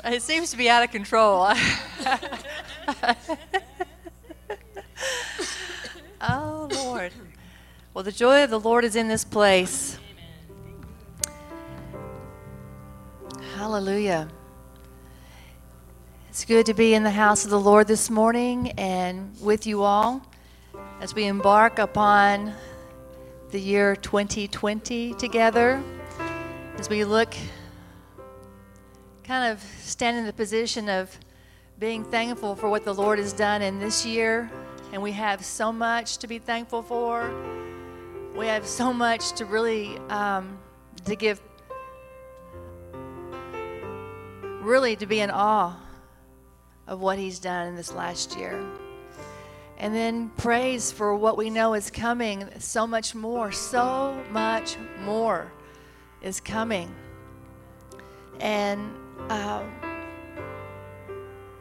It seems to be out of control. oh, Lord. Well, the joy of the Lord is in this place. Hallelujah. It's good to be in the house of the Lord this morning and with you all as we embark upon the year 2020 together. As we look, kind of stand in the position of being thankful for what the Lord has done in this year, and we have so much to be thankful for. We have so much to really um, to give, really to be in awe of what He's done in this last year. And then praise for what we know is coming. So much more, so much more is coming. And um,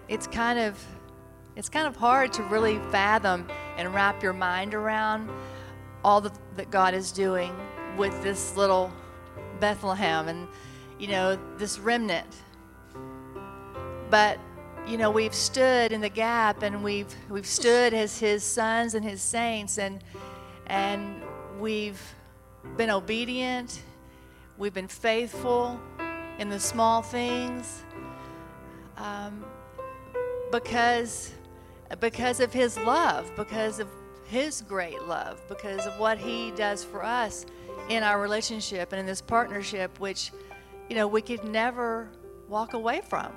it's kind of it's kind of hard to really fathom and wrap your mind around all that God is doing with this little Bethlehem and you know this remnant. But you know, we've stood in the gap and we've we've stood as his sons and his saints and and we've been obedient, we've been faithful in the small things um, because because of his love, because of his great love, because of what he does for us in our relationship and in this partnership, which you know we could never walk away from.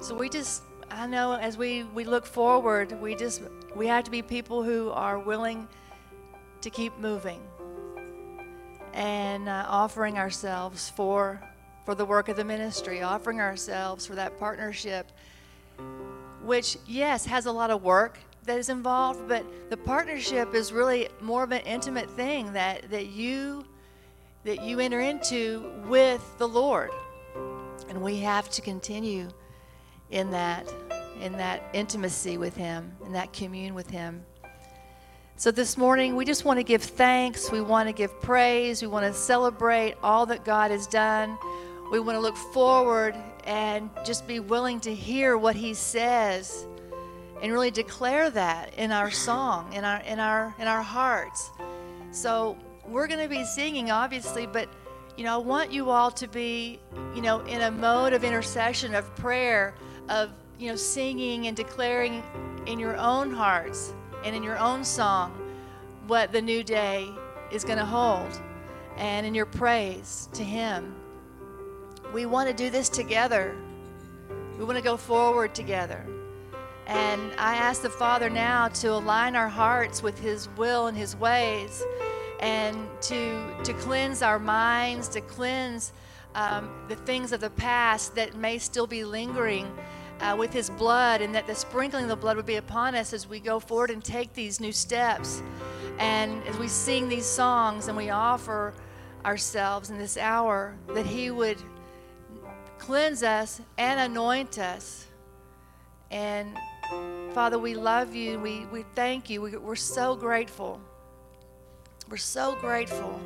So we just, I know as we, we look forward, we just, we have to be people who are willing to keep moving and uh, offering ourselves for, for the work of the ministry, offering ourselves for that partnership, which, yes, has a lot of work that is involved, but the partnership is really more of an intimate thing that, that you that you enter into with the Lord. And we have to continue in that in that intimacy with him in that commune with him. So this morning we just want to give thanks. We want to give praise. We want to celebrate all that god has done we want to look forward and just be willing to hear what he says and really declare that in our song in our in our in our hearts. So we're going to be singing obviously but you know i want you all to be you know in a mode of intercession of prayer of you know singing and declaring in your own hearts and in your own song what the new day is going to hold and in your praise to him we want to do this together we want to go forward together and i ask the father now to align our hearts with his will and his ways and to to cleanse our minds to cleanse um, the things of the past that may still be lingering uh, with his blood, and that the sprinkling of the blood would be upon us as we go forward and take these new steps. And as we sing these songs and we offer ourselves in this hour, that he would cleanse us and anoint us. And Father, we love you. We, we thank you. We, we're so grateful. We're so grateful.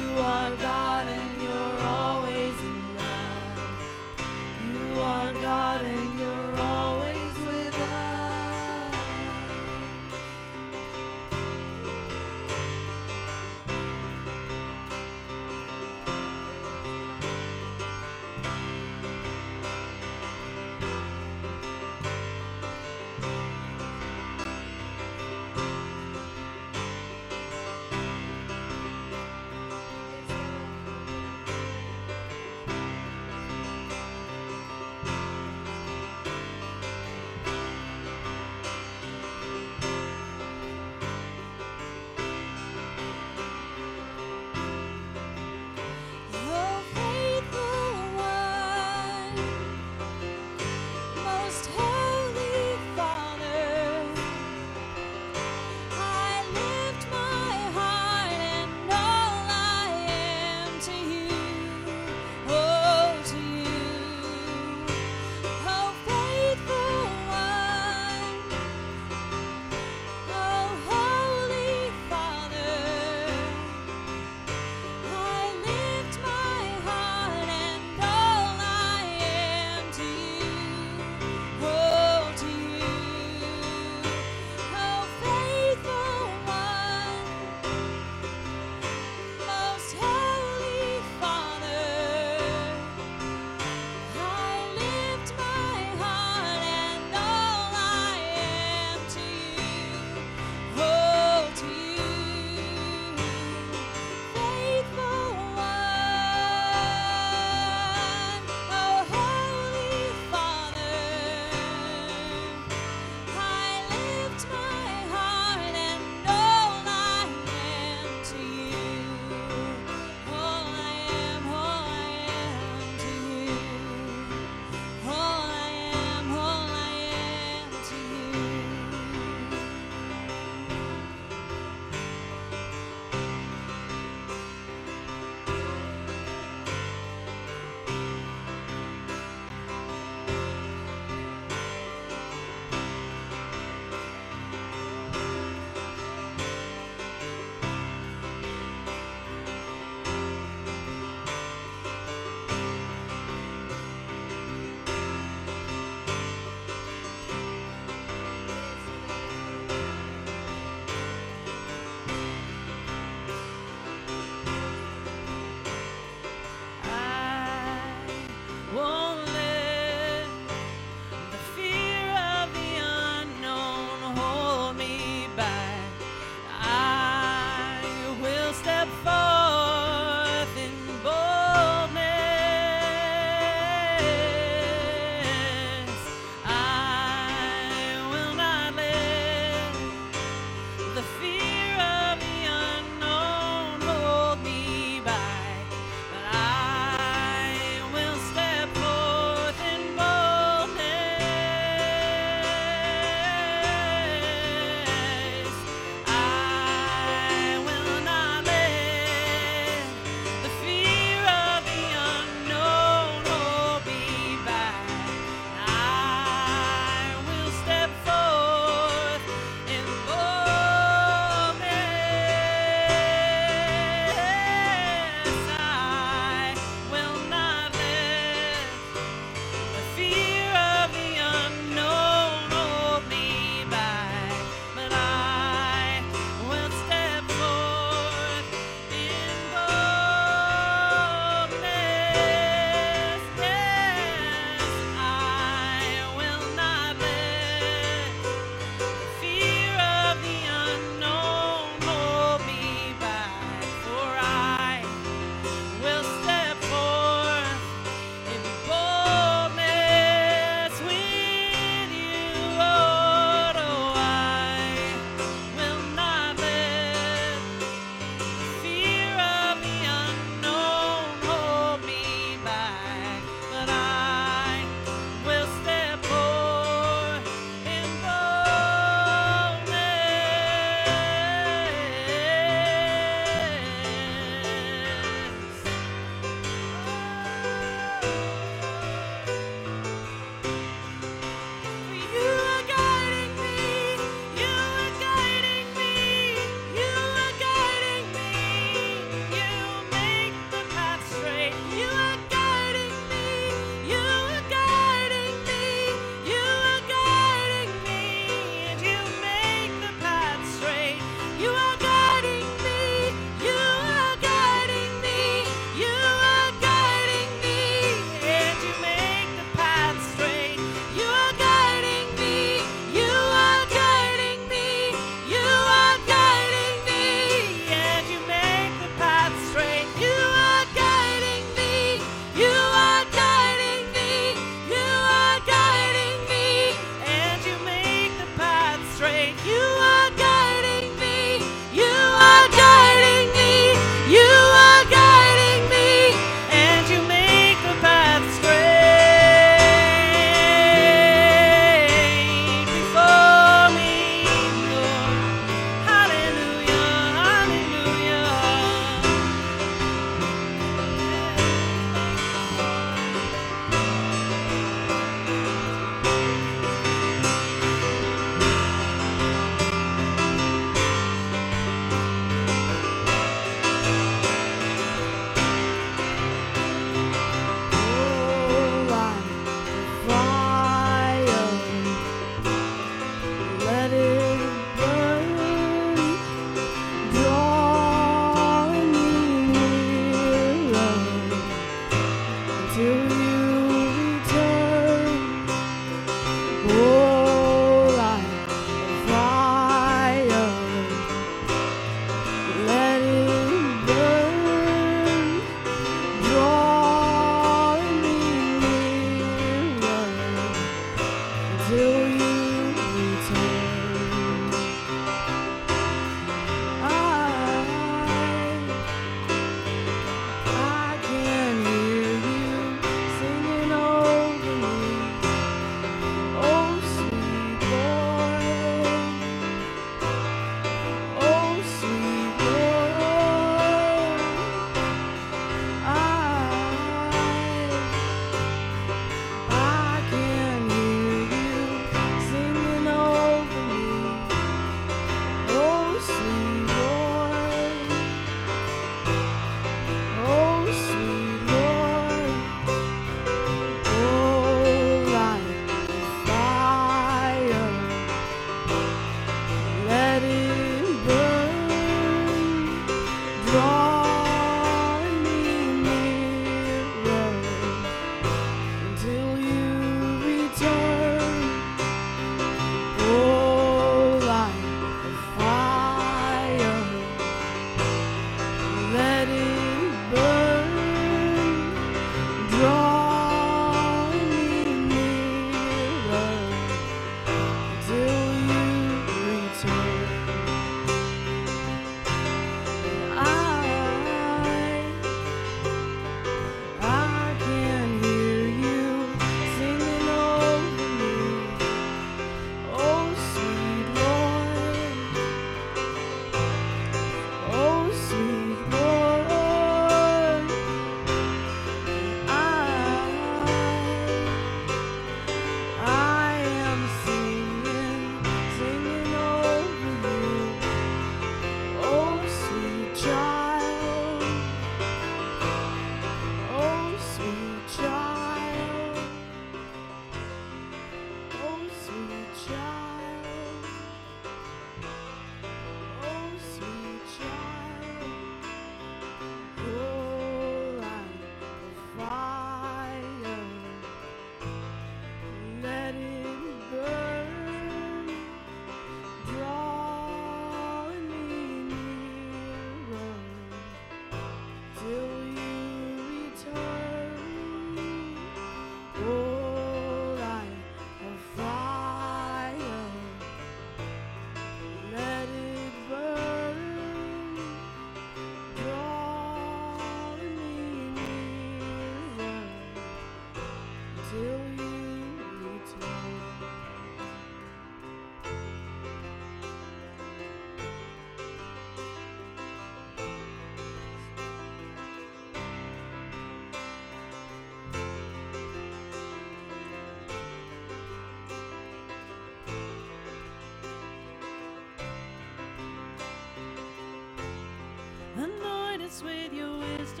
With your wisdom,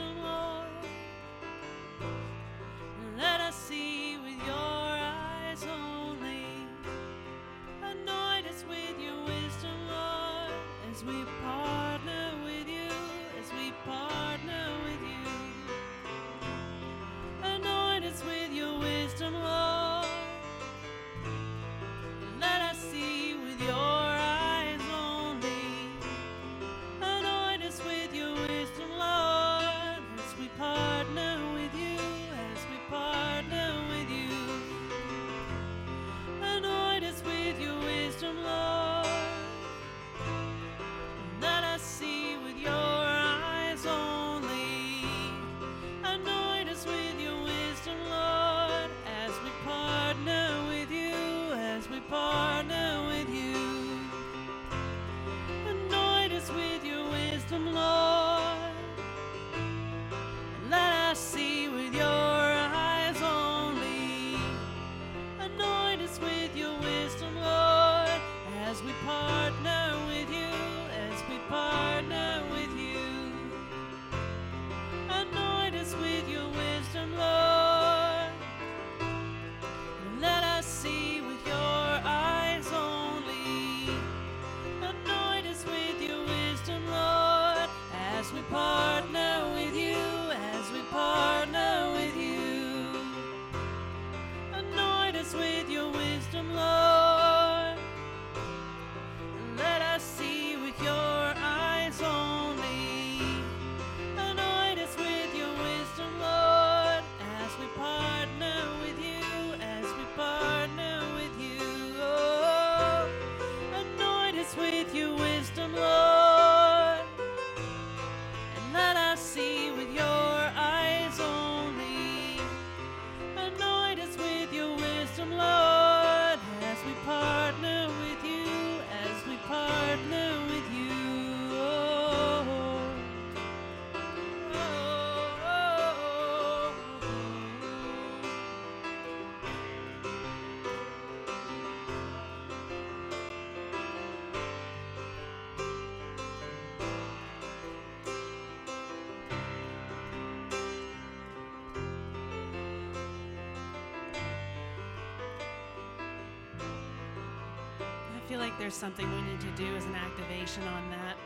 feel like there's something we need to do as an activation on that.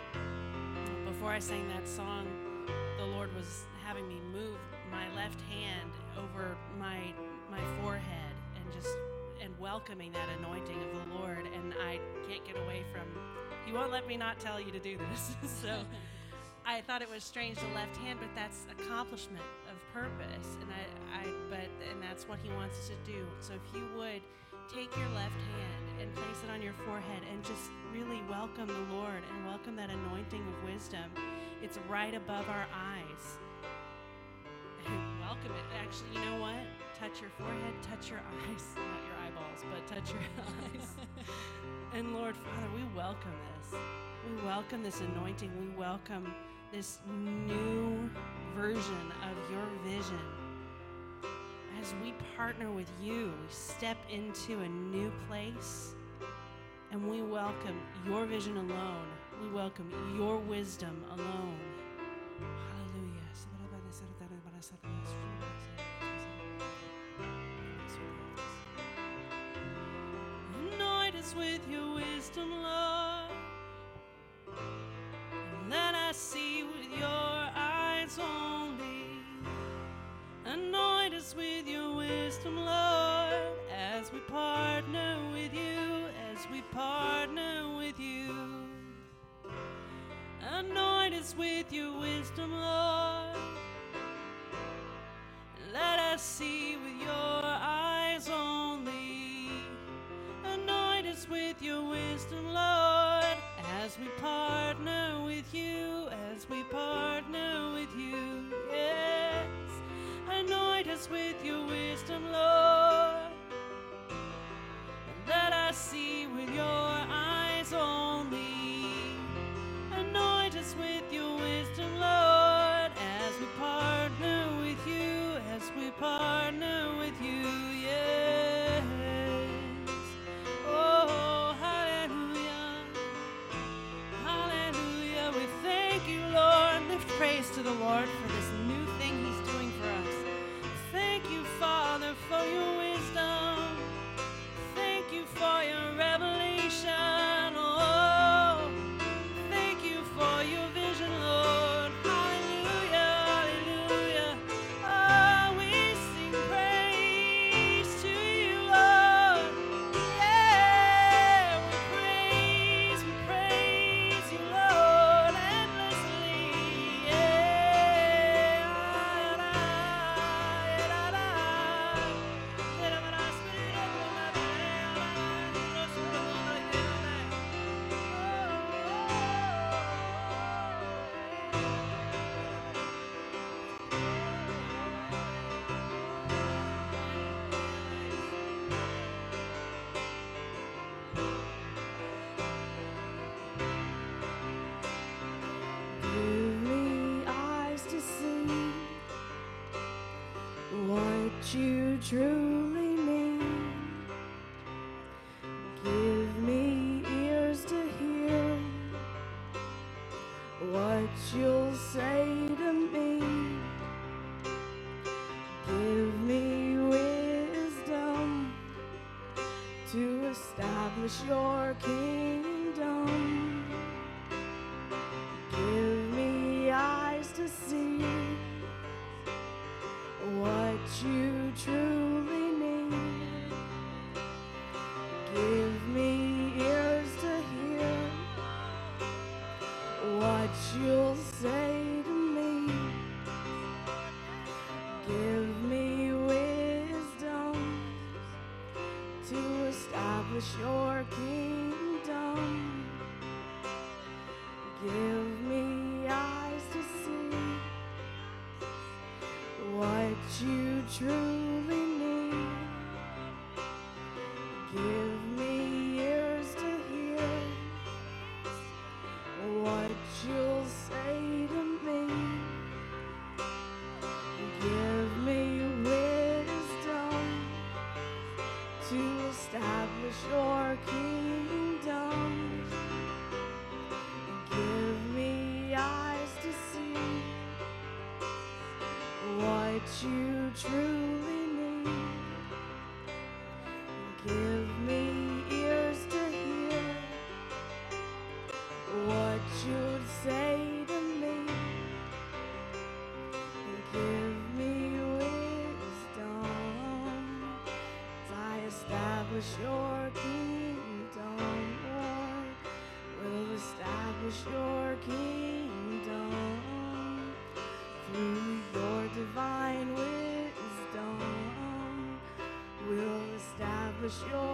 Before I sang that song, the Lord was having me move my left hand over my my forehead and just and welcoming that anointing of the Lord and I can't get away from he won't let me not tell you to do this. so I thought it was strange the left hand, but that's accomplishment of purpose, and I, I, but and that's what He wants us to do. So if you would take your left hand and place it on your forehead, and just really welcome the Lord and welcome that anointing of wisdom. It's right above our eyes. welcome it. Actually, you know what? Touch your forehead, touch your eyes, not your eyeballs, but touch your eyes. and Lord, Father, we welcome this. We welcome this anointing. We welcome this new version of your vision. As we partner with you, we step into a new place and we welcome your vision alone. We welcome your wisdom alone. Hallelujah. Anoint us with your wisdom, Lord. And let us see with your eyes only. Anoint us with your wisdom, Lord, as we partner with you, as we partner with you. Anoint us with your wisdom, Lord. Let us see with your eyes you truly establish your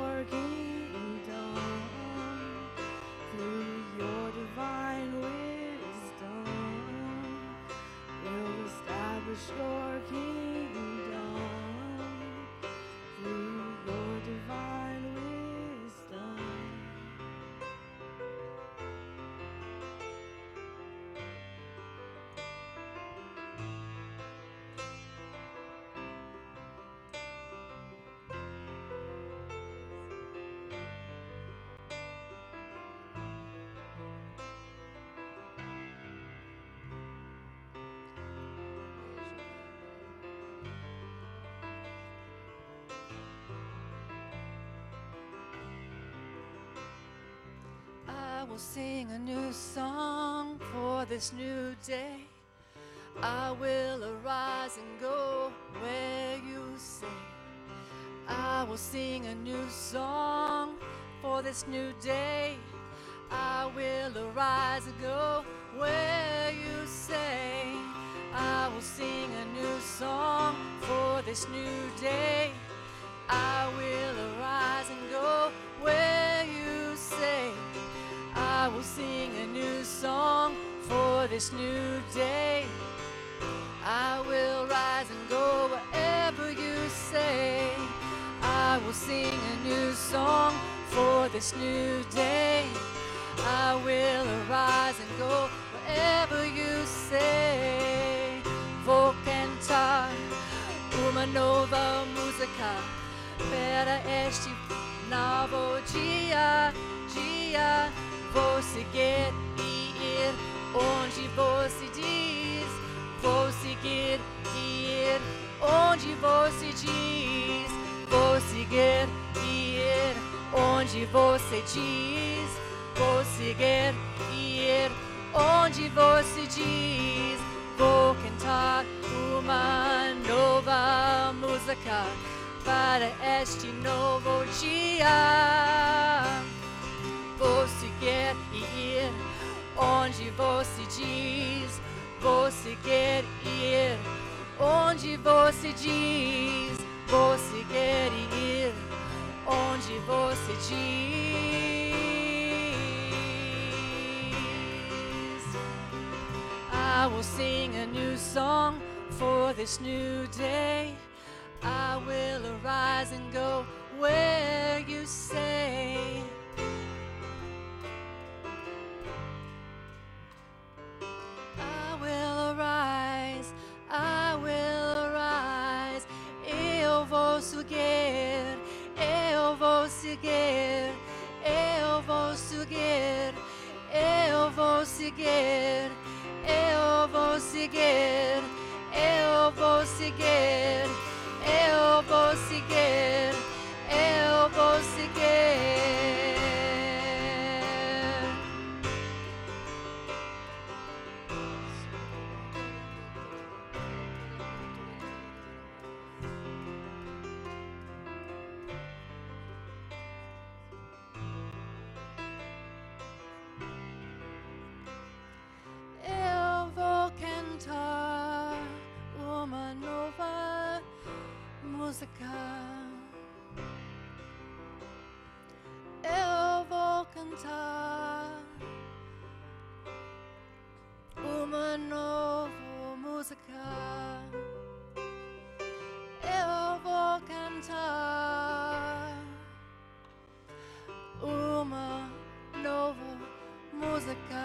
will sing a new song for this new day. I will arise and go where you say. I will sing a new song for this new day. I will arise and go where you say. I will sing a new song for this new day. I will I will sing a new song for this new day. I will rise and go wherever you say. I will sing a new song for this new day. I will arise and go wherever you say. Vou uma nova música para este novo dia, dia. você quer ir, onde você diz, vou seguir, ir, onde você diz, vou seguir, ir, onde você diz, vou seguir, ir, onde você diz, vou cantar uma nova música para este novo dia. Seguir e ir onde você diz, seguir e ir onde você diz, seguir e ir onde você diz. I will sing a new song for this new day. I will arise and go where you say. Eu vou seguir, eu vou seguir, música. Eu vou cantar uma nova música. Eu vou cantar uma nova música.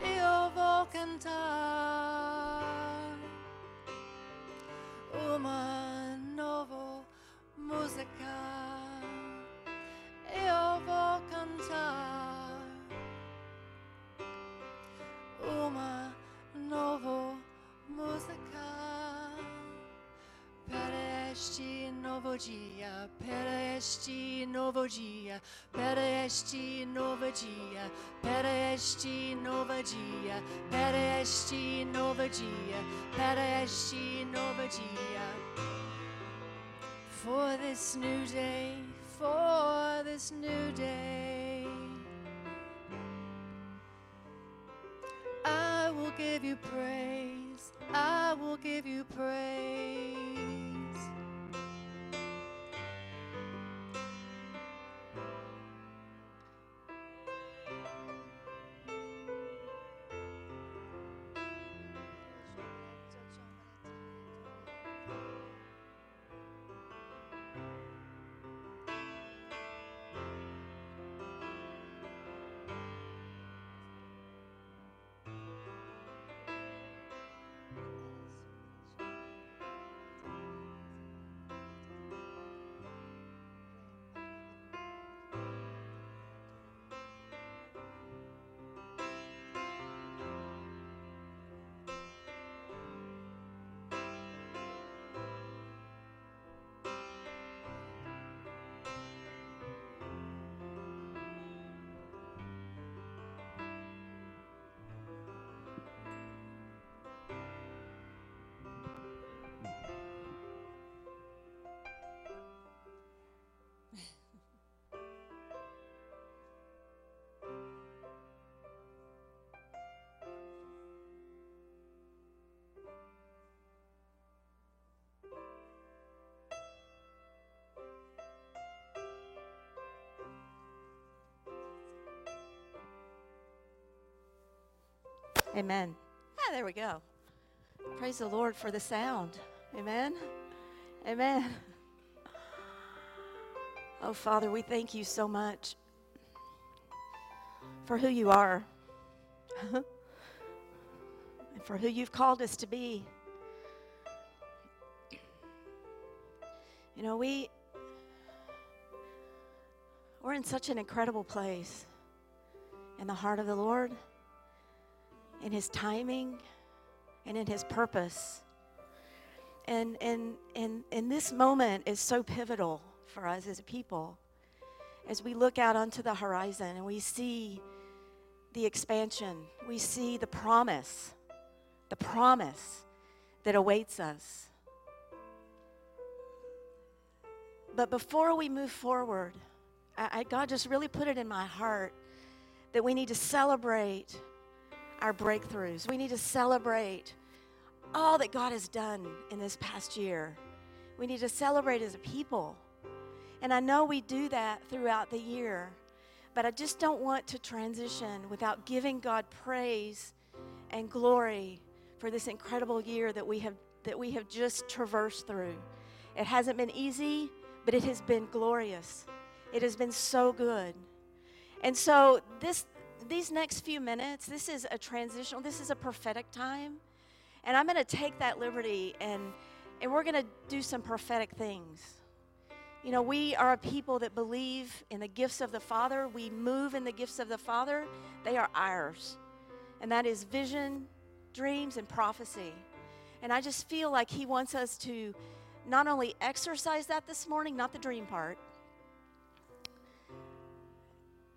Eu vou cantar uma nova música. Eu vou cantar uma nova música este novo dia, para este. For this new day, for this new day. I will give you praise. I will give you praise. Amen. Ah, there we go. Praise the Lord for the sound. Amen. Amen. Oh, Father, we thank you so much for who you are and for who you've called us to be. You know, we we're in such an incredible place in the heart of the Lord in his timing and in his purpose. And, and, and, and this moment is so pivotal for us as a people. As we look out onto the horizon and we see the expansion, we see the promise, the promise that awaits us. But before we move forward, I, I, God just really put it in my heart that we need to celebrate our breakthroughs. We need to celebrate all that God has done in this past year. We need to celebrate as a people. And I know we do that throughout the year, but I just don't want to transition without giving God praise and glory for this incredible year that we have that we have just traversed through. It hasn't been easy, but it has been glorious. It has been so good. And so this these next few minutes, this is a transitional, this is a prophetic time. And I'm going to take that liberty and and we're going to do some prophetic things. You know, we are a people that believe in the gifts of the Father. We move in the gifts of the Father. They are ours. And that is vision, dreams, and prophecy. And I just feel like He wants us to not only exercise that this morning, not the dream part,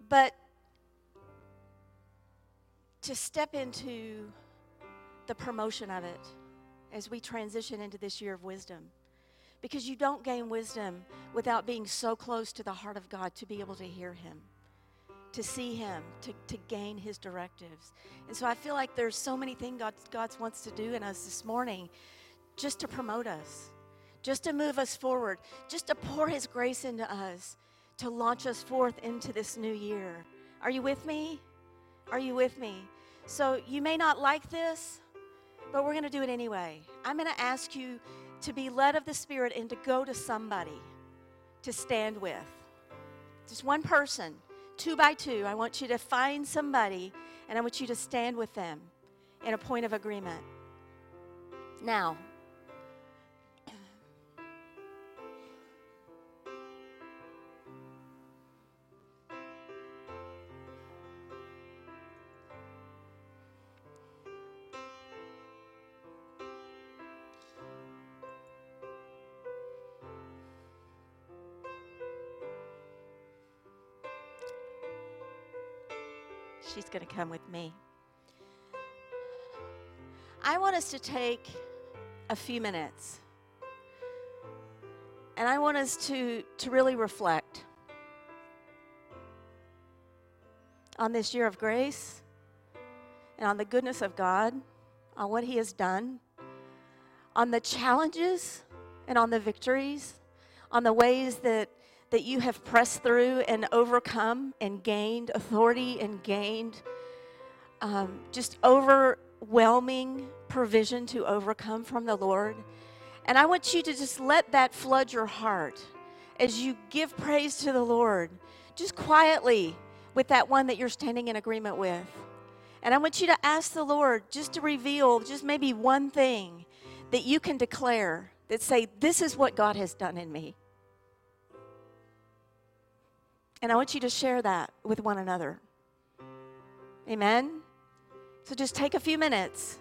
but to step into the promotion of it as we transition into this year of wisdom. Because you don't gain wisdom without being so close to the heart of God to be able to hear Him, to see Him, to, to gain His directives. And so I feel like there's so many things God, God wants to do in us this morning just to promote us, just to move us forward, just to pour His grace into us, to launch us forth into this new year. Are you with me? Are you with me? So you may not like this, but we're going to do it anyway. I'm going to ask you to be led of the Spirit and to go to somebody to stand with. Just one person, two by two. I want you to find somebody and I want you to stand with them in a point of agreement. Now, going to come with me. I want us to take a few minutes and I want us to, to really reflect on this year of grace and on the goodness of God, on what He has done, on the challenges and on the victories, on the ways that that you have pressed through and overcome and gained authority and gained um, just overwhelming provision to overcome from the Lord. And I want you to just let that flood your heart as you give praise to the Lord, just quietly with that one that you're standing in agreement with. And I want you to ask the Lord just to reveal just maybe one thing that you can declare that say, This is what God has done in me. And I want you to share that with one another. Amen? So just take a few minutes.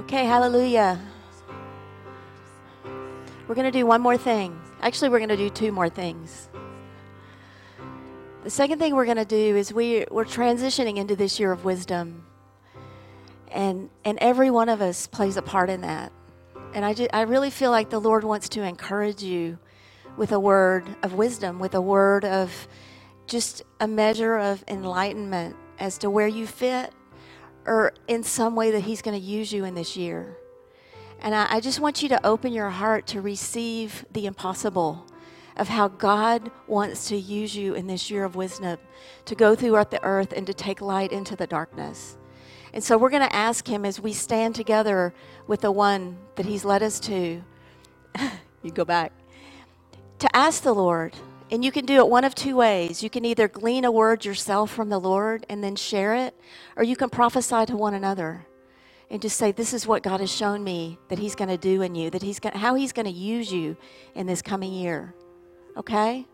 Okay, hallelujah. We're going to do one more thing. Actually, we're going to do two more things. The second thing we're going to do is we, we're transitioning into this year of wisdom. And, and every one of us plays a part in that. And I, I really feel like the Lord wants to encourage you with a word of wisdom, with a word of just a measure of enlightenment as to where you fit or in some way that He's going to use you in this year. And I, I just want you to open your heart to receive the impossible of how God wants to use you in this year of wisdom to go throughout the earth and to take light into the darkness. And so we're going to ask Him as we stand together with the one that He's led us to. you go back. To ask the Lord. And you can do it one of two ways. You can either glean a word yourself from the Lord and then share it, or you can prophesy to one another and just say, This is what God has shown me that He's going to do in you, that He's going how He's going to use you in this coming year. Okay?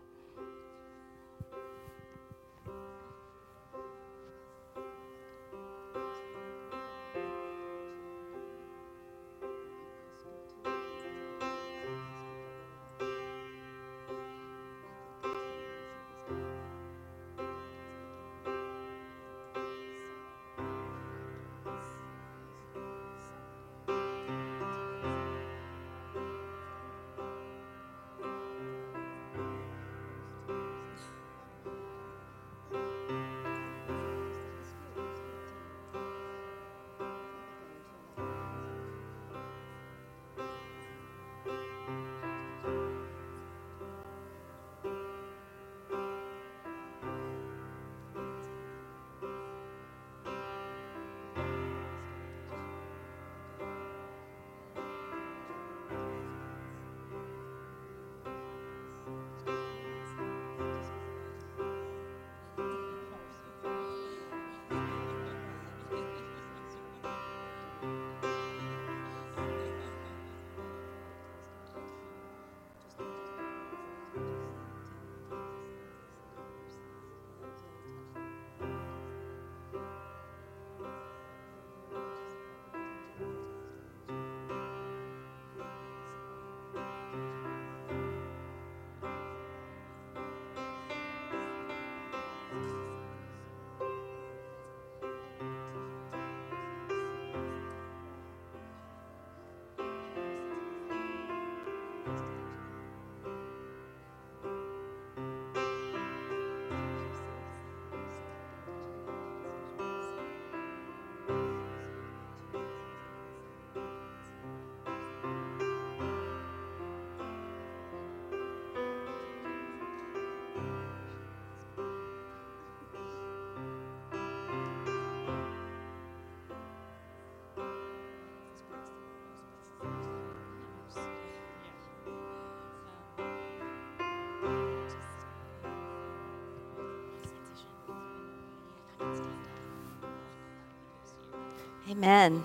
Amen.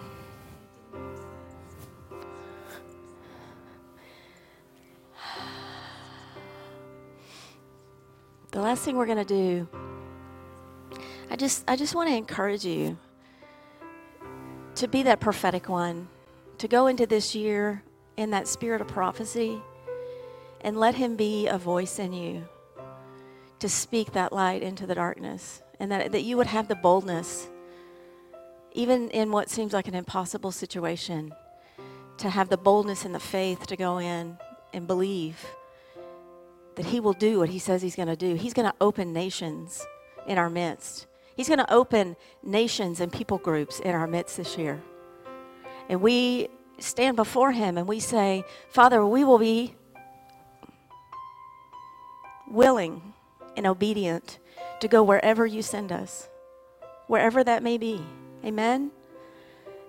The last thing we're going to do I just I just want to encourage you to be that prophetic one, to go into this year in that spirit of prophecy and let him be a voice in you to speak that light into the darkness and that, that you would have the boldness even in what seems like an impossible situation, to have the boldness and the faith to go in and believe that He will do what He says He's going to do. He's going to open nations in our midst. He's going to open nations and people groups in our midst this year. And we stand before Him and we say, Father, we will be willing and obedient to go wherever you send us, wherever that may be. Amen?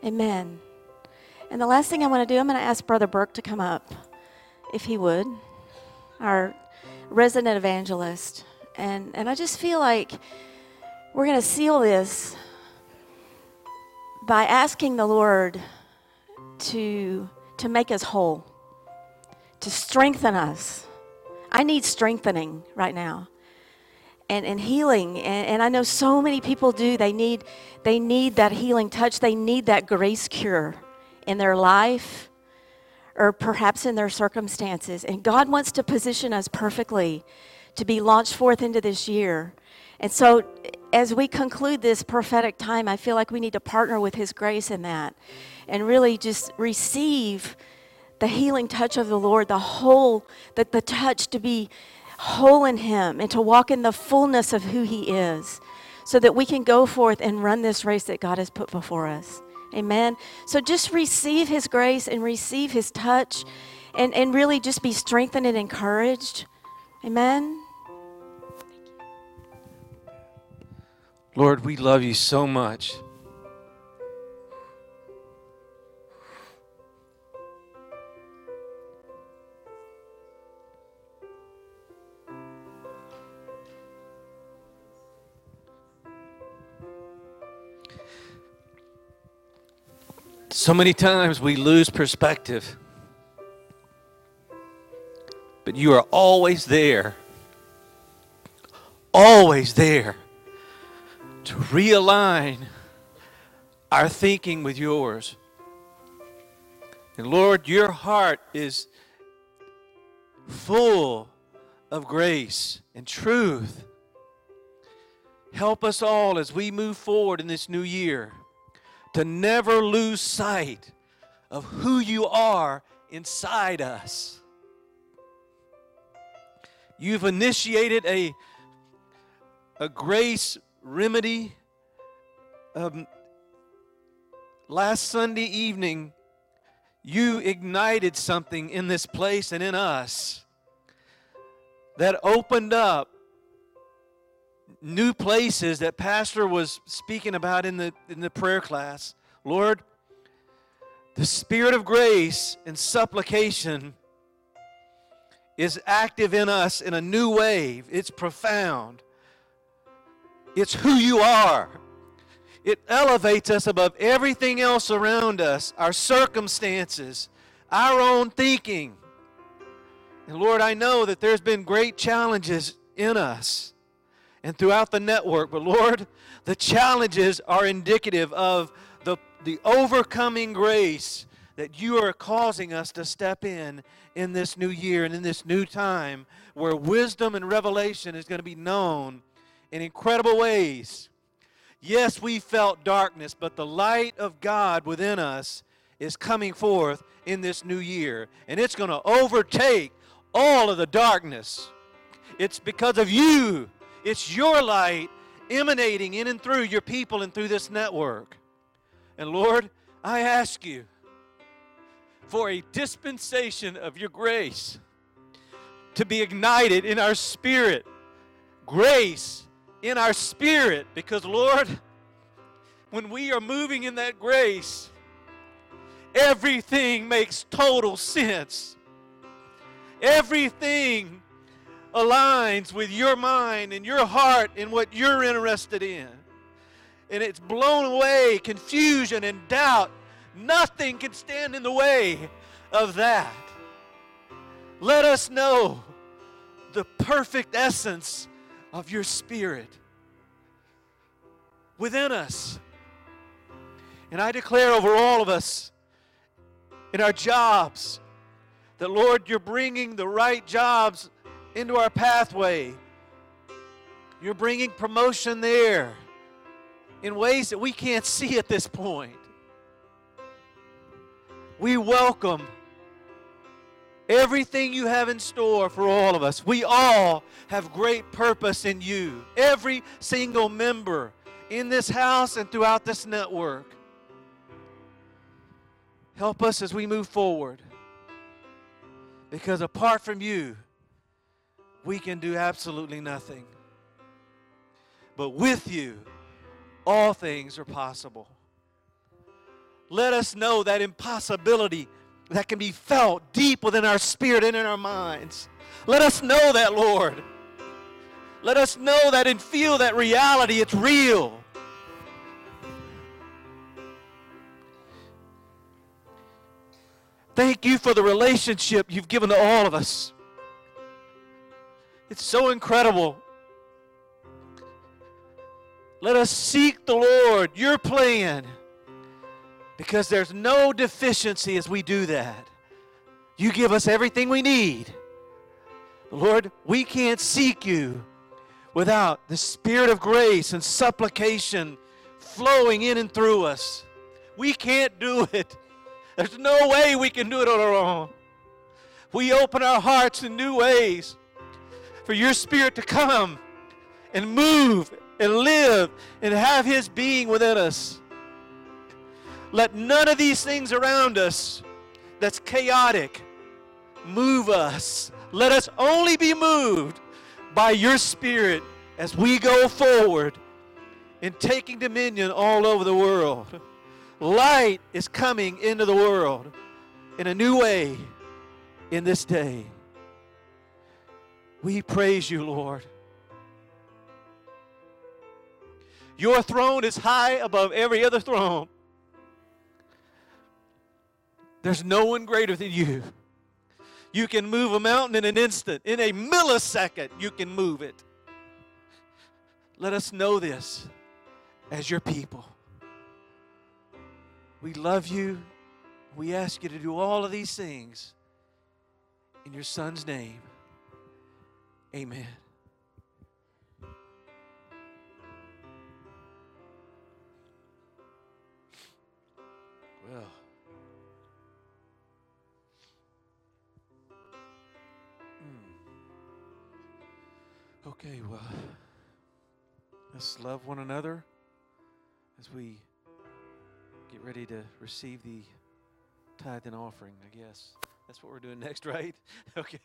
Amen. And the last thing I want to do, I'm going to ask Brother Burke to come up, if he would, our resident evangelist. And, and I just feel like we're going to seal this by asking the Lord to, to make us whole, to strengthen us. I need strengthening right now and, and healing. And, and I know so many people do. They need, they need that healing touch, they need that grace cure in their life or perhaps in their circumstances. And God wants to position us perfectly to be launched forth into this year. And so, as we conclude this prophetic time, I feel like we need to partner with His grace in that and really just receive the healing touch of the Lord, the whole, the, the touch to be whole in Him and to walk in the fullness of who He is so that we can go forth and run this race that God has put before us. Amen. So just receive His grace and receive His touch and, and really just be strengthened and encouraged. Amen. Lord, we love you so much. So many times we lose perspective, but you are always there, always there to realign our thinking with yours. And Lord, your heart is full of grace and truth. Help us all as we move forward in this new year to never lose sight of who you are inside us. You've initiated a, a grace remedy. Um, last Sunday evening, you ignited something in this place and in us that opened up new places that pastor was speaking about in the in the prayer class. Lord the spirit of grace and supplication is active in us in a new wave. it's profound. It's who you are. It elevates us above everything else around us our circumstances our own thinking. And lord i know that there's been great challenges in us and throughout the network. But Lord, the challenges are indicative of the, the overcoming grace that you are causing us to step in in this new year and in this new time where wisdom and revelation is going to be known in incredible ways. Yes, we felt darkness, but the light of God within us is coming forth in this new year, and it's going to overtake all of the darkness. It's because of you it's your light emanating in and through your people and through this network. And Lord, I ask you for a dispensation of your grace to be ignited in our spirit. Grace in our spirit. Because, Lord, when we are moving in that grace, everything makes total sense. Everything aligns with your mind and your heart and what you're interested in. And it's blown away confusion and doubt. Nothing can stand in the way of that. Let us know the perfect essence of your spirit within us. And I declare over all of us in our jobs that, Lord, you're bringing the right jobs into our pathway. You're bringing promotion there in ways that we can't see at this point. We welcome everything you have in store for all of us. We all have great purpose in you, every single member in this house and throughout this network. Help us as we move forward. Because apart from you, we can do absolutely nothing. But with you, all things are possible. Let us know that impossibility that can be felt deep within our spirit and in our minds. Let us know that, Lord. Let us know that and feel that reality. It's real. Thank you for the relationship you've given to all of us. It's so incredible. Let us seek the Lord, your plan, Because there's no deficiency as we do that. You give us everything we need. Lord, we can't seek you without the spirit of grace and supplication flowing in and through us. We can't do it. There's no way we can do it on our own. We open our hearts in new ways for your spirit to come and move and live and have his being within us. Let none of these things around us that's chaotic move us. Let us only be moved by your spirit as we go forward in taking dominion all over the world. Light is coming into the world in a new way in this day. We praise you, Lord. Your throne is high above every other throne. There's no one greater than you. You can move a mountain in an instant. In a millisecond, you can move it. Let us know this as your people. We love you. We ask you to do all of these things in your Son's name. Amen. Well, hmm. okay, well, let's love one another as we get ready to receive the tithe and offering, I guess. That's what we're doing next, right? Okay.